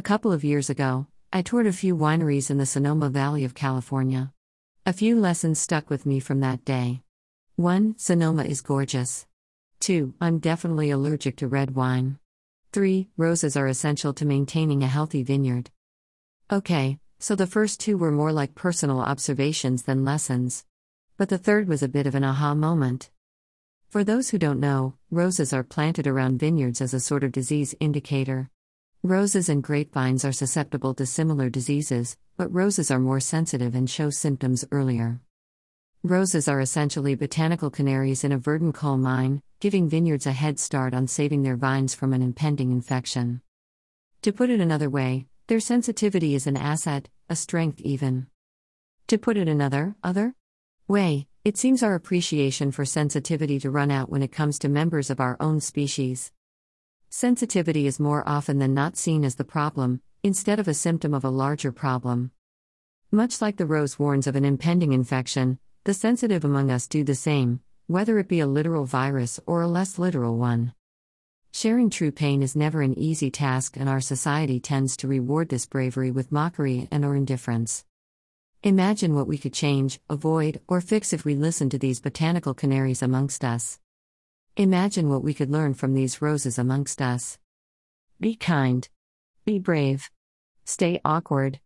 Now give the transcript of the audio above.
A couple of years ago, I toured a few wineries in the Sonoma Valley of California. A few lessons stuck with me from that day. 1. Sonoma is gorgeous. 2. I'm definitely allergic to red wine. 3. Roses are essential to maintaining a healthy vineyard. Okay, so the first two were more like personal observations than lessons. But the third was a bit of an aha moment. For those who don't know, roses are planted around vineyards as a sort of disease indicator. Roses and grapevines are susceptible to similar diseases, but roses are more sensitive and show symptoms earlier. Roses are essentially botanical canaries in a verdant coal mine, giving vineyards a head start on saving their vines from an impending infection. To put it another way, their sensitivity is an asset, a strength even. To put it another, other way, it seems our appreciation for sensitivity to run out when it comes to members of our own species. Sensitivity is more often than not seen as the problem, instead of a symptom of a larger problem. Much like the rose warns of an impending infection, the sensitive among us do the same, whether it be a literal virus or a less literal one. Sharing true pain is never an easy task, and our society tends to reward this bravery with mockery and or indifference. Imagine what we could change, avoid, or fix if we listened to these botanical canaries amongst us. Imagine what we could learn from these roses amongst us. Be kind. Be brave. Stay awkward.